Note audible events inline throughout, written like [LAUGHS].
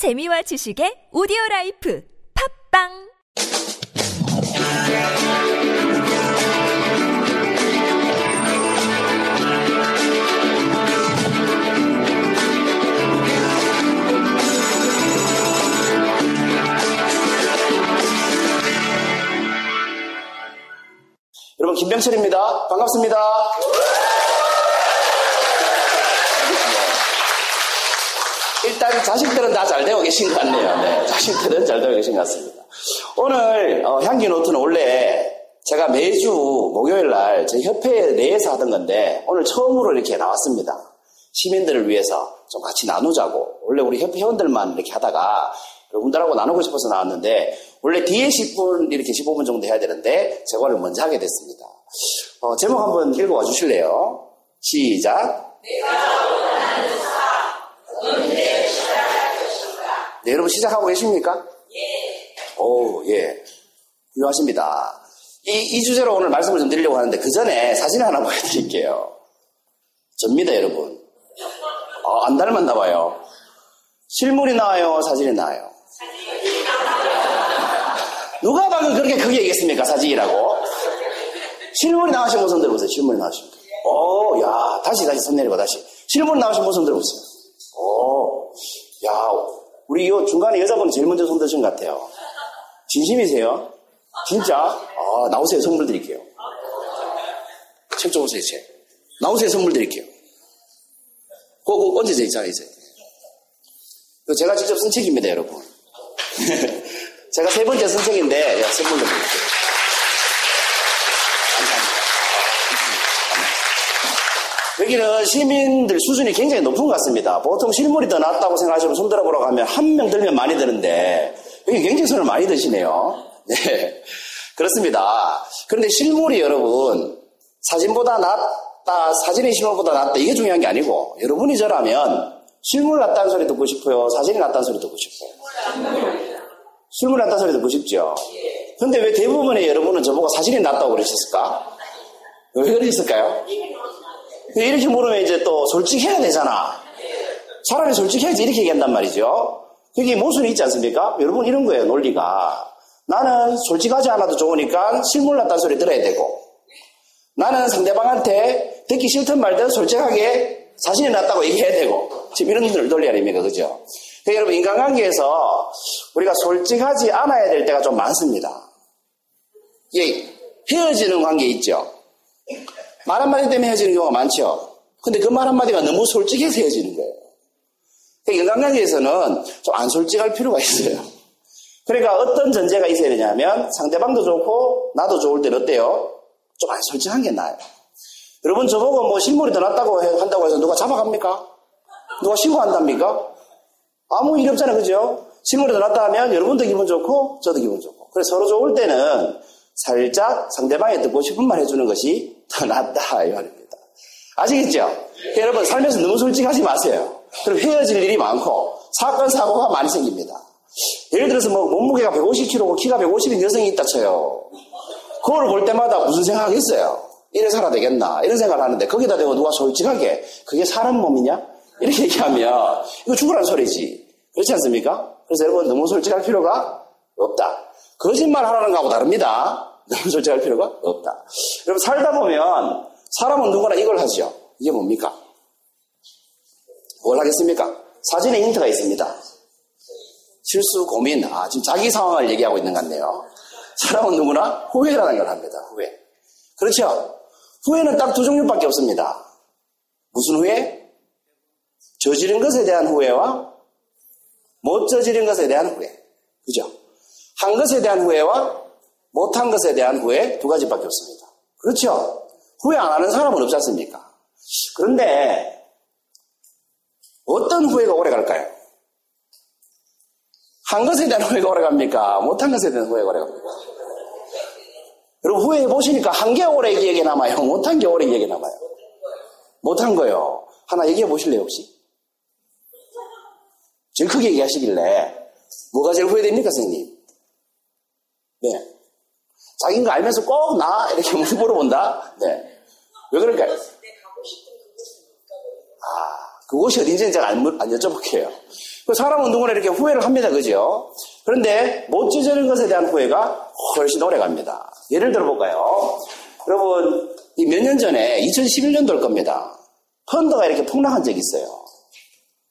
재미와 지식의 오디오 라이프 팝빵 여러분 김병철입니다. 반갑습니다. 일단 자식들은 다 잘 되고 계신 것 같네요. 네, 자식들은 잘 되고 계신 것 같습니다. 오늘 어, 향기 노트는 원래 제가 매주 목요일 날 저희 협회 내에서 하던 건데 오늘 처음으로 이렇게 나왔습니다. 시민들을 위해서 좀 같이 나누자고 원래 우리 협회 회원들만 이렇게 하다가 여러분들하고 나누고 싶어서 나왔는데 원래 뒤에 10분 이렇게 15분 정도 해야 되는데 오늘 먼저 하게 됐습니다. 어, 제목 한번 읽어와 주실래요? 시작. 네, 여러분 시작하고 계십니까? 예. 오, 예. 훌륭하십니다. 이, 이 주제로 오늘 말씀을 좀 드리려고 하는데 그 전에 사진 하나 [LAUGHS] 보여드릴게요. 접니다, 여러분. 어, 안 닮았나 봐요. 실물이 나와요, 사진이 나와요? 누가 방금 그렇게 크게 얘기했습니까, 사진이라고? 실물이 나오신 모습 들어보세요, 실물이 나오신 분. 오, 야, 다시, 다시 손 내리고 다시. 실물이 나오신 모습 들어보세요. 오, 야, 우리 이 중간에 여자분 제일 먼저 손 드신 것 같아요. 진심이세요? 진짜? 아, 나오세요. 선물 드릴게요. 책 줘보세요, 책. 나오세요. 선물 드릴게요. 그거, 그거 얹어져 있잖아요, 이제. 제가 직접 쓴 책입니다, 여러분. [LAUGHS] 제가 세 번째 쓴 책인데, 예, 선물로 드릴게요. 여기는 시민들 수준이 굉장히 높은 것 같습니다. 보통 실물이 더 낫다고 생각하시면 손 들어보라고 하면 한 명 들면 많이 드는데 굉장히 손을 많이 드시네요. [LAUGHS] 네. 그렇습니다. 그런데 실물이 여러분 사진보다 낫다, 사진이 실물보다 낫다 이게 중요한 게 아니고 여러분이 저라면 실물 낫다는 소리 듣고 싶어요. 사진이 낫다는 소리 듣고 싶어요. 실물 낫다는 소리 듣고 싶죠. 근데 왜 대부분의 여러분은 저보고 사진이 낫다고 그러셨을까? 왜 그러셨을까요? 이렇게 물으면 이제 또 솔직해야 되잖아. 사람이 솔직해야지 이렇게 얘기한단 말이죠. 여기 모순이 있지 않습니까? 여러분 이런 거예요, 논리가. 나는 솔직하지 않아도 좋으니까 실물 났다는 소리 들어야 되고 나는 상대방한테 듣기 싫던 말들 솔직하게 자신이 났다고 얘기해야 되고 지금 이런 논리 아닙니까? 그죠? 그러니까 여러분 인간관계에서 우리가 솔직하지 않아야 될 때가 좀 많습니다. 예, 헤어지는 관계 있죠. 말 한마디 때문에 헤어지는 경우가 많죠. 근데 그 말 한마디가 너무 솔직해서 헤어지는 거예요. 그러니까 인간관계에서는 좀 안 솔직할 필요가 있어요. 그러니까 어떤 전제가 있어야 되냐면 상대방도 좋고 나도 좋을 때는 어때요? 좀 안 솔직한 게 나아요. 여러분 저보고 뭐 실물이 더 낫다고 한다고 해서 누가 잡아갑니까? 누가 신고한답니까? 아무 일 없잖아요. 그죠? 실물이 더 낫다 하면 여러분도 기분 좋고 저도 기분 좋고. 그래서 서로 좋을 때는 살짝 상대방이 듣고 싶은 말 해주는 것이 더 낫다 이 말입니다. 아시겠죠? 여러분 살면서 너무 솔직하지 마세요. 그럼 헤어질 일이 많고 사건 사고가 많이 생깁니다. 예를 들어서 뭐 몸무게가 150kg고 키가 150인 여성이 있다 쳐요. 그걸 볼 때마다 무슨 생각하겠어요? 이래 살아야 되겠나 이런 생각을 하는데 거기다 대고 누가 솔직하게 그게 사람 몸이냐? 이렇게 얘기하면 이거 죽으라는 소리지. 그렇지 않습니까? 그래서 여러분 너무 솔직할 필요가 없다. 거짓말 하라는 거하고 다릅니다. 너무 솔직할 필요가 없다. 여러분 살다 보면 사람은 누구나 이걸 하죠. 이게 뭡니까? 뭘 하겠습니까? 사진에 힌트가 있습니다. 실수, 고민, 아, 지금 자기 상황을 얘기하고 있는 것 같네요. 사람은 누구나 후회라는 걸 합니다. 후회. 그렇죠? 후회는 딱 두 종류밖에 없습니다. 무슨 후회? 저지른 것에 대한 후회와 못 저지른 것에 대한 후회. 그죠? 한 것에 대한 후회와 못한 것에 대한 후회 두 가지밖에 없습니다. 그렇죠? 후회 안 하는 사람은 없지 않습니까? 그런데 어떤 후회가 오래 갈까요? 한 것에 대한 후회가 오래 갑니까? 못한 것에 대한 후회가 오래 갑니까? 여러분 후회해 보시니까 한 게 오래 기억에 남아요? 못한 게 오래 기억에 남아요? 못한 거요. 하나 얘기해 보실래요, 혹시? 제일 크게 얘기하시길래 뭐가 제일 후회됩니까, 선생님? 네. 자기인 거 알면서 꼭 나 이렇게 [LAUGHS] 물어본다. 네. 왜 그럴까요? 아, 그곳이 어딘지는 제가 안, 안 여쭤볼게요. 그 사람은 누구나 이렇게 후회를 합니다. 그죠? 그런데 못 찢어진 것에 대한 후회가 훨씬 오래 갑니다. 예를 들어 볼까요? 여러분, 이몇년 전에 2011년도일 겁니다. 펀드가 이렇게 폭락한 적이 있어요.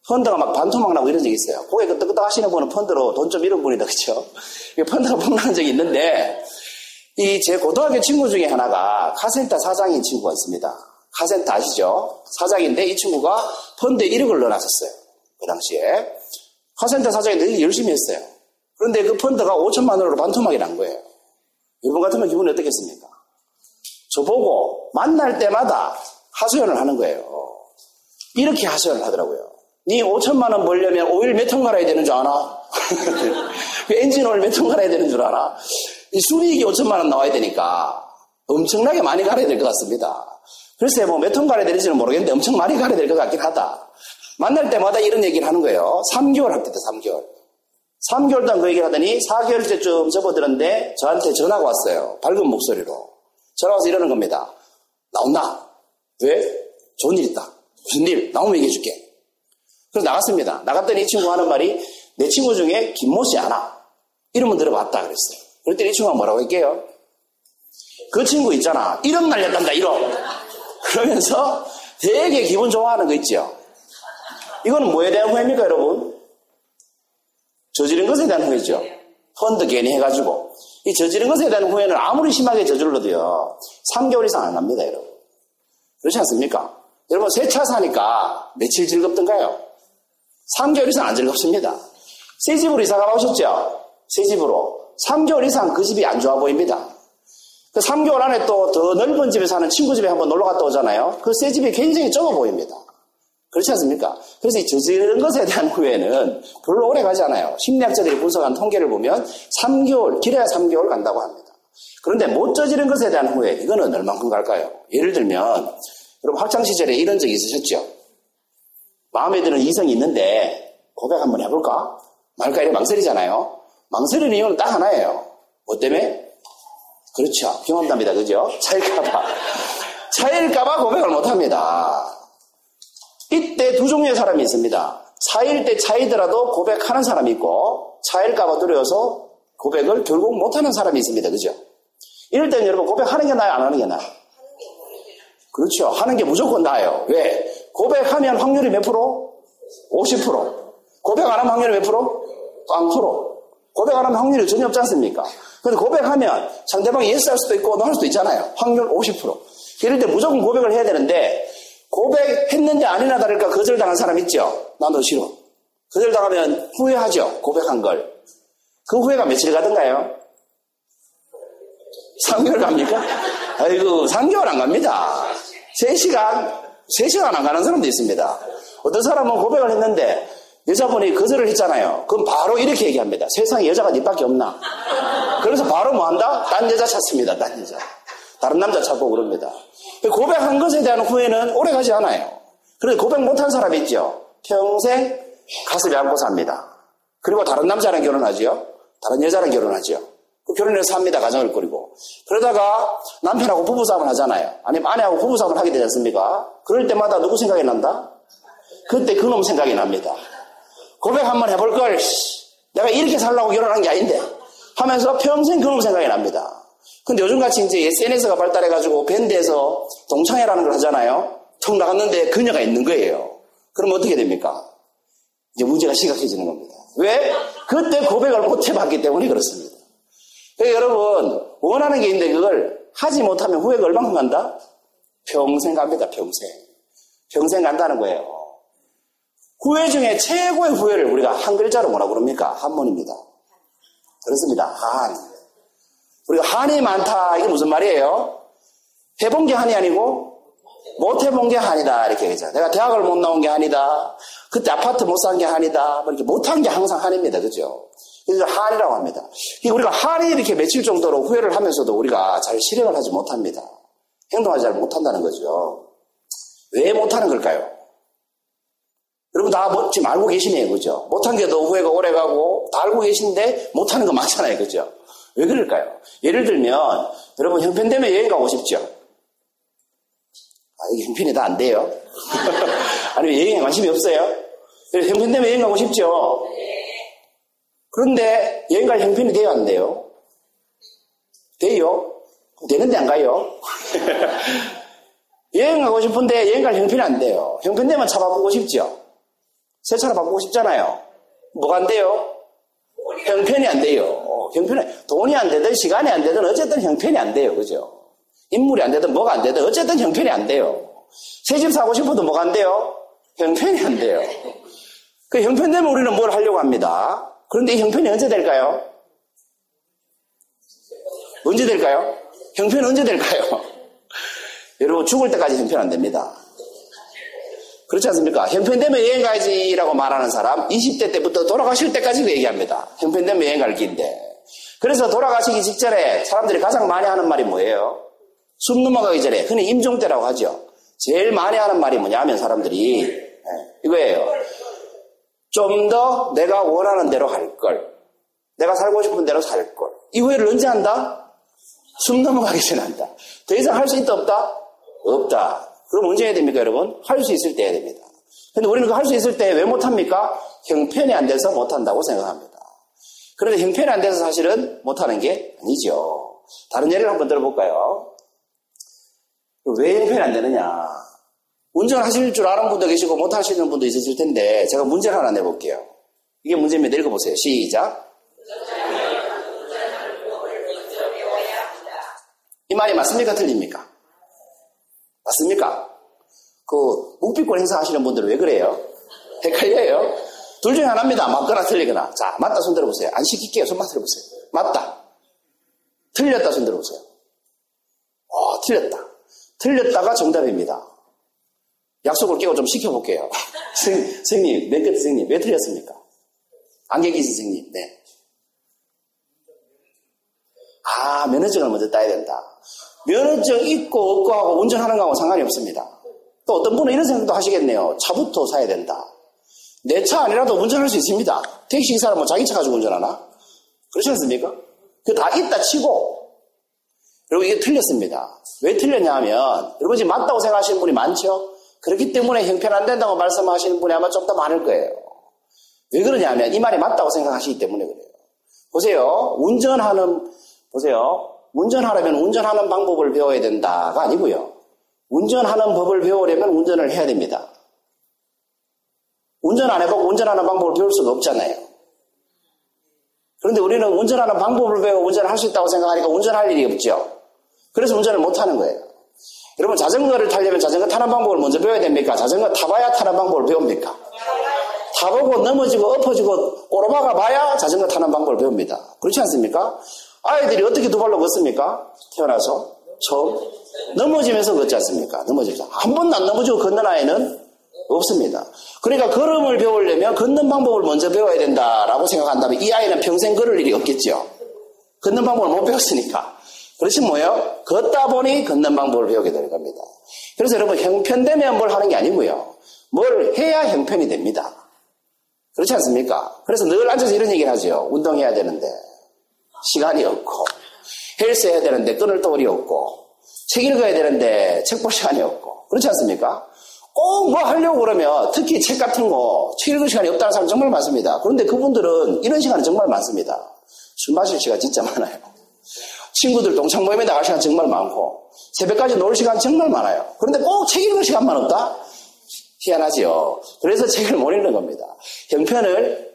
펀드가 막 반토막 나고 이런 적이 있어요. 고개 끄떡끄떡 하시는 분은 펀드로 돈 좀 잃은 분이다. 그죠? [LAUGHS] 펀드가 폭락한 적이 있는데, 이 제 고등학교 친구 중에 하나가 카센터 사장인 친구가 있습니다. 카센터 아시죠? 사장인데 이 친구가 펀드에 1억을 넣어놨었어요. 그 당시에. 카센터 사장이 되게 열심히 했어요. 그런데 그 펀드가 5천만 원으로 반토막이 난 거예요. 여러분 같으면 기분이 어떻겠습니까? 저보고 만날 때마다 하소연을 하는 거예요. 이렇게 하소연을 하더라고요. 니 5천만 원 벌려면 오일 몇 통 갈아야 되는 줄 아나? [LAUGHS] 그 엔진 오일 몇 통 갈아야 되는 줄 아나? 이 순이익이 5천만 원 나와야 되니까 엄청나게 많이 갈아야 될 것 같습니다. 글쎄 뭐몇통 갈아야 되는지는 모르겠는데 엄청 많이 갈아야 될 것 같긴 하다. 만날 때마다 이런 얘기를 하는 거예요. 3개월 합니다, 3개월. 3개월 동안 그 얘기를 하더니 4개월째쯤 접어들었는데 저한테 전화가 왔어요. 밝은 목소리로. 전화 와서 이러는 겁니다. 나온다. 왜? 좋은 일 있다. 무슨 일? 나오면 얘기해 줄게. 그래서 나갔습니다. 나갔더니 이 친구가 하는 말이 내 친구 중에 김모 씨 아나? 이름은 들어봤다 그랬어요. 그랬더니 이 친구가 뭐라고 할게요? 그 친구 있잖아. 이름 날렸단다, 이름. 그러면서 되게 기분 좋아하는 거 있죠. 이거는 뭐에 대한 후회입니까, 여러분? 저지른 것에 대한 후회죠. 펀드 괜히 해가지고. 이 저지른 것에 대한 후회는 아무리 심하게 저질러도요, 3개월 이상 안 갑니다, 여러분. 그렇지 않습니까? 여러분, 새 차 사니까 며칠 즐겁던가요? 3개월 이상 안 즐겁습니다. 새 집으로 이사 가보셨죠? 새 집으로. 3개월 이상 그 집이 안 좋아 보입니다. 그 3개월 안에 또 더 넓은 집에 사는 친구 집에 한번 놀러 갔다 오잖아요. 그 새 집이 굉장히 좁아 보입니다. 그렇지 않습니까? 그래서 이 저지른 것에 대한 [LAUGHS] 후회는 별로 오래 가지 않아요. 심리학자들이 분석한 통계를 보면 3개월, 길어야 3개월 간다고 합니다. 그런데 못 저지른 것에 대한 후회, 이거는 얼만큼 갈까요? 예를 들면, 여러분 학창시절에 이런 적이 있으셨죠? 마음에 드는 이성이 있는데 고백 한번 해볼까? 말까 이래 망설이잖아요. 망설이는 이유는 딱 하나예요. 뭐 때문에? 그렇죠. 경험담이다. 그죠? 차일까봐. [LAUGHS] 차일까봐 고백을 못합니다. 이때 두 종류의 사람이 있습니다. 차일 때 차이더라도 고백하는 사람이 있고 차일까봐 두려워서 고백을 결국 못하는 사람이 있습니다. 그죠? 이럴 때는 여러분 고백하는 게 나아요? 안 하는 게 나아요? 그렇죠. 하는 게 무조건 나아요. 왜? 고백하면 확률이 몇 프로? 50%. 고백 안 하면 확률이 몇 프로? 0%. 고백 안 하면 확률이 전혀 없지 않습니까? 근데 고백하면 상대방이 yes 할 수도 있고 no할 수도 있잖아요. 확률 50%. 이럴 때 무조건 고백을 해야 되는데 고백했는데 아니나 다를까 거절당한 사람 있죠? 나도 싫어. 거절당하면 후회하죠. 고백한 걸. 그 후회가 며칠 가던가요? 3개월 갑니까? 아이고, 3개월 안 갑니다. 3시간, 3시간 안 가는 사람도 있습니다. 어떤 사람은 고백을 했는데 여자분이 거절을 했잖아요. 그럼 바로 이렇게 얘기합니다. 세상에 여자가 니밖에 없나? 그래서 바로 뭐 한다? 딴 여자 찾습니다. 딴 여자. 다른 남자 찾고 그럽니다. 고백한 것에 대한 후회는 오래 가지 않아요. 그런데 고백 못한 사람 있죠? 평생 가슴에 안고 삽니다. 그리고 다른 남자랑 결혼하지요? 다른 여자랑 결혼하지요? 그 결혼해서 삽니다. 가정을 꾸리고. 그러다가 남편하고 부부싸움을 하잖아요. 아니면 아내하고 부부싸움을 하게 되지 않습니까? 그럴 때마다 누구 생각이 난다? 그때 그놈 생각이 납니다. 고백 한번 해볼 걸, 내가 이렇게 살라고 결혼한 게 아닌데. 하면서 평생 그놈 생각이 납니다. 근데 요즘같이 이제 SNS가 발달해가지고 밴드에서 동창회라는 걸 하잖아요. 턱 나갔는데 그녀가 있는 거예요. 그럼 어떻게 됩니까? 이제 문제가 심각해지는 겁니다. 왜? 그때 고백을 못 해봤기 때문에 그렇습니다. 그러니까 여러분, 원하는 게 있는데 그걸 하지 못하면 후회가 얼마큼 간다? 평생 갑니다, 평생. 평생 간다는 거예요. 후회 중에 최고의 후회를 우리가 한 글자로 뭐라 그럽니까? 한문입니다. 그렇습니다. 한. 우리가 한이 많다. 이게 무슨 말이에요? 해본 게 한이 아니고 못 해본 게 한이다. 이렇게 얘기하죠. 내가 대학을 못 나온 게 한이다. 그때 아파트 못 산 게 한이다. 뭐 이렇게 못한 게 항상 한입니다. 그죠? 그래서 한이라고 합니다. 우리가 한이 이렇게 며칠 정도로 후회를 하면서도 우리가 잘 실행을 하지 못합니다. 행동하지 잘 못한다는 거죠. 왜 못하는 걸까요? 여러분 다 뭐, 지금 알고 계시네요. 그죠? 못한 게 더 후회가 오래 가고 다 알고 계신데 못하는 거 많잖아요. 그죠? 왜 그럴까요? 예를 들면 여러분 형편 되면 여행 가고 싶죠? 아, 이게 형편이 다 안 돼요. [LAUGHS] 아니면 여행에 관심이 없어요? 형편 때문에 여행 가고 싶죠? 그런데 여행 갈 형편이 돼요, 안 돼요? 돼요? 되는데 안 가요? [LAUGHS] 여행 가고 싶은데 여행 갈 형편이 안 돼요. 형편 차 바꾸고 싶죠? 새 차로 바꾸고 싶잖아요. 뭐가 안 돼요? 형편이 안 돼요. 어, 형편이, 돈이 안 되든 시간이 안 되든 어쨌든 형편이 안 돼요. 그죠? 인물이 안 되든 뭐가 안 되든 어쨌든 형편이 안 돼요. 새 집 사고 싶어도 뭐가 안 돼요? 형편이 안 돼요. 그 형편 되면 우리는 뭘 하려고 합니다. 그런데 이 형편이 언제 될까요? 언제 될까요? 형편 언제 될까요? [LAUGHS] 여러분 죽을 때까지 형편 안 됩니다. 그렇지 않습니까? 형편되면 여행 가야지라고 말하는 사람 20대 때부터 돌아가실 때까지 그 얘기합니다. 형편되면 여행 갈 길인데. 그래서 돌아가시기 직전에 사람들이 가장 많이 하는 말이 뭐예요? 숨 넘어가기 전에 흔히 임종 때라고 하죠. 제일 많이 하는 말이 뭐냐면 사람들이 네, 이거예요. 좀 더 내가 원하는 대로 할 걸. 내가 살고 싶은 대로 살 걸. 이 후회를 언제 한다? 숨 넘어가기 전에 한다. 더 이상 할 수 있다 없다? 없다. 그럼 언제 해야 됩니까, 여러분? 할 수 있을 때 해야 됩니다. 근데 우리는 그 할 수 있을 때 왜 못합니까? 형편이 안 돼서 못한다고 생각합니다. 그런데 형편이 안 돼서 사실은 못하는 게 아니죠. 다른 예를 한번 들어볼까요? 왜 형편이 안 되느냐? 운전하실 줄 아는 분도 계시고 못하시는 분도 있으실 텐데 제가 문제를 하나 내볼게요. 이게 문제입니다. 읽어보세요. 시작. 이 말이 맞습니까? 틀립니까? 맞습니까? 그 묵비권 행사하시는 분들은 왜 그래요? 헷갈려요? 둘 중에 하나입니다. 맞거나 틀리거나. 자, 맞다 손 들어보세요. 안 시킬게요. 손 맞들어보세요. 맞다. 틀렸다 손 들어보세요. 어, 틀렸다. 틀렸다가 정답입니다. 약속을 깨고 좀 시켜볼게요. [LAUGHS] 선생님, 몇개 선생님, 왜 틀렸습니까? 안개기 선생님, 네. 아, 면허증을 먼저 따야 된다. 면허증 있고 없고 하고 운전하는 거하고 상관이 없습니다. 또 어떤 분은 이런 생각도 하시겠네요. 차부터 사야 된다. 내 차 아니라도 운전할 수 있습니다. 택시 기사는 뭐 자기 차 가지고 운전하나? 그렇지 않습니까? 그 다 있다 치고. 여러분 이게 틀렸습니다. 왜 틀렸냐 하면 여러분 지금 맞다고 생각하시는 분이 많죠? 그렇기 때문에 형편 안 된다고 말씀하시는 분이 아마 좀 더 많을 거예요. 왜 그러냐면 이 말이 맞다고 생각하시기 때문에 그래요. 보세요. 운전하는, 보세요. 운전하려면 운전하는 방법을 배워야 된다가 아니고요. 운전하는 법을 배우려면 운전을 해야 됩니다. 운전 안 해보고 운전하는 방법을 배울 수가 없잖아요. 그런데 우리는 운전하는 방법을 배우고 운전을 할 수 있다고 생각하니까 운전할 일이 없죠. 그래서 운전을 못 하는 거예요. 여러분 자전거를 타려면 자전거 타는 방법을 먼저 배워야 됩니까? 자전거 타봐야 타는 방법을 배웁니까? 타보고 넘어지고 엎어지고 오르막아 봐야 자전거 타는 방법을 배웁니다. 그렇지 않습니까? 아이들이 어떻게 두 발로 걷습니까? 태어나서 처음 넘어지면서 걷지 않습니까? 넘어지면서 한 번도 안 넘어지고 걷는 아이는 없습니다. 그러니까 걸음을 배우려면 걷는 방법을 먼저 배워야 된다라고 생각한다면 이 아이는 평생 걸을 일이 없겠죠. 걷는 방법을 못 배웠으니까. 그렇지 뭐예요? 걷다 보니 걷는 방법을 배우게 되는 겁니다. 그래서 여러분 형편되면 뭘 하는 게 아니고요. 뭘 해야 형편이 됩니다. 그렇지 않습니까? 그래서 늘 앉아서 이런 얘기를 하죠. 운동해야 되는데 시간이 없고 헬스 해야 되는데 끊을 돌이 없고 책 읽어야 되는데 책 볼 시간이 없고 그렇지 않습니까? 꼭 뭐 하려고 그러면 특히 책 같은 거 책 읽을 시간이 없다는 사람 정말 많습니다. 그런데 그분들은 이런 시간이 정말 많습니다. 술 마실 시간 진짜 많아요. 친구들 동창 모임에 나갈 시간 정말 많고 새벽까지 놀 시간 정말 많아요. 그런데 꼭 책 읽을 시간만 없다? 희한하지요. 그래서 책을 못 읽는 겁니다. 형편을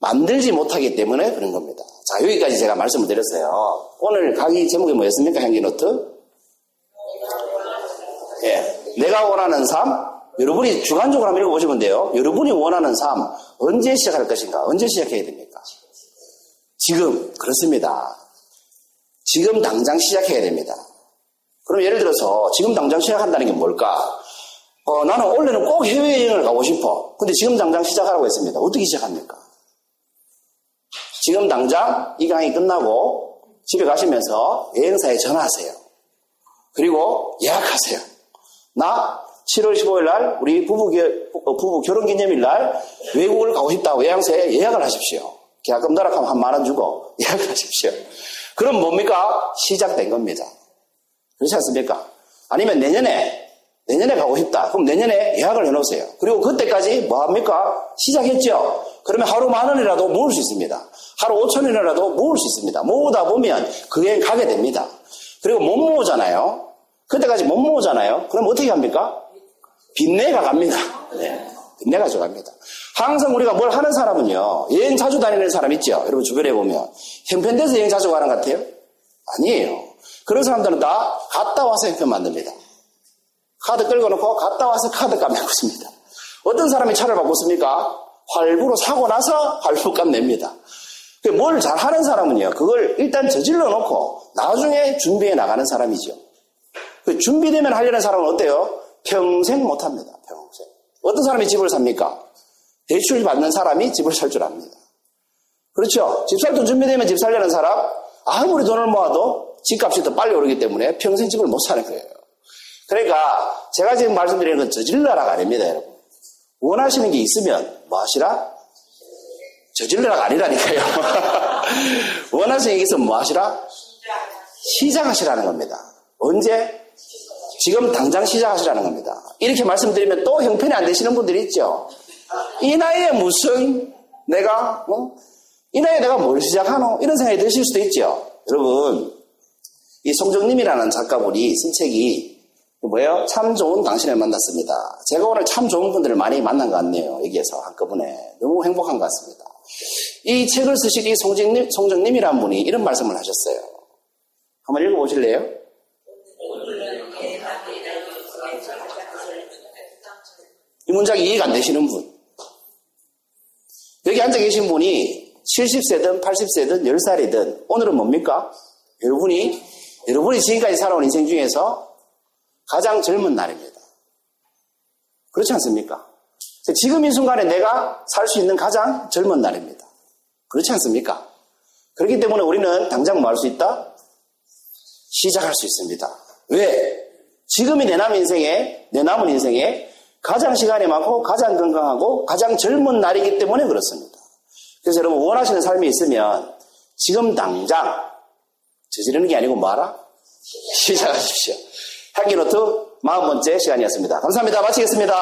만들지 못하기 때문에 그런 겁니다. 자, 여기까지 제가 말씀을 드렸어요. 오늘 강의 제목이 뭐였습니까? 향기노트? 예. 내가 원하는 삶? 여러분이 주관적으로 한번 읽어보시면 돼요. 여러분이 원하는 삶, 언제 시작할 것인가? 언제 시작해야 됩니까? 지금, 그렇습니다. 지금 당장 시작해야 됩니다. 그럼 예를 들어서 지금 당장 시작한다는 게 뭘까? 어, 나는 원래는 꼭 해외여행을 가고 싶어. 근데 지금 당장 시작하라고 했습니다. 어떻게 시작합니까? 지금 당장 이 강의 끝나고 집에 가시면서 여행사에 전화하세요. 그리고 예약하세요. 나 7월 15일 날 우리 부부, 어, 부부 결혼 기념일 날 외국을 가고 싶다고 여행사에 예약을 하십시오. 계약금 나락하면 한 만 원 주고 [LAUGHS] 예약을 하십시오. 그럼 뭡니까? 시작된 겁니다. 그렇지 않습니까? 아니면 내년에 내년에 가고 싶다. 그럼 내년에 예약을 해놓으세요. 그리고 그때까지 뭐 합니까? 시작했죠? 그러면 하루 만 원이라도 모을 수 있습니다. 하루 오천 원이라도 모을 수 있습니다. 모으다 보면 그 여행 가게 됩니다. 그리고 못 모으잖아요. 그때까지 못 모으잖아요. 그럼 어떻게 합니까? 빚내가 갑니다. 네. 빚내가 가져갑니다. 항상 우리가 뭘 하는 사람은요, 여행 자주 다니는 사람 있죠? 여러분 주변에 보면. 형편돼서 여행 자주 가는 것 같아요? 아니에요. 그런 사람들은 다 갔다 와서 형편 만듭니다. 카드 끌고 놓고 갔다 와서 카드 값 내고 있습니다. 어떤 사람이 차를 바꿨습니까? 할부로 사고 나서 할부값 냅니다. 그뭘 잘하는 사람은요, 그걸 일단 저질러 놓고 나중에 준비해 나가는 사람이죠. 그 준비되면 하려는 사람은 어때요? 평생 못합니다. 평생. 어떤 사람이 집을 삽니까? 대출 받는 사람이 집을 살 줄 압니다. 그렇죠? 집 살 돈 준비되면 집 살려는 사람 아무리 돈을 모아도 집값이 더 빨리 오르기 때문에 평생 집을 못 사는 거예요. 그러니까 제가 지금 말씀드리는 건 저질러라가 아닙니다, 여러분. 원하시는 게 있으면 뭐 하시라? 저질러라가 아니라니까요. [LAUGHS] 원하시는 게 있으면 뭐 하시라? 시작하시라는 겁니다. 언제? 지금 당장 시작하시라는 겁니다. 이렇게 말씀드리면 또 형편이 안 되시는 분들이 있죠. 이 나이에 무슨 내가 어? 이 나이에 내가 뭘 시작하노? 이런 생각이 드실 수도 있죠. 여러분 이 송정님이라는 작가분이 쓴 책이 뭐예요? 참 좋은 당신을 만났습니다. 제가 오늘 참 좋은 분들을 많이 만난 것 같네요. 여기에서 한꺼번에 너무 행복한 것 같습니다. 이 책을 쓰신 이 송정님, 송정님이라는 분이 이런 말씀을 하셨어요. 한번 읽어보실래요? 이 문장이 이해가 안 되시는 분. 여기 앉아 계신 분이 70세든 80세든 10살이든 오늘은 뭡니까? 여러분이 여러분이 지금까지 살아온 인생 중에서 가장 젊은 날입니다. 그렇지 않습니까? 지금 이 순간에 내가 살 수 있는 가장 젊은 날입니다. 그렇지 않습니까? 그렇기 때문에 우리는 당장 뭐할수 있다? 시작할 수 있습니다. 왜? 지금이 내남 인생에, 내 남은 인생에 가장 시간이 많고 가장 건강하고 가장 젊은 날이기 때문에 그렇습니다. 그래서 여러분 원하시는 삶이 있으면 지금 당장 저지르는 게 아니고 뭐하라? 시작하십시오. 향기노트 40번째 시간이었습니다. 감사합니다. 마치겠습니다.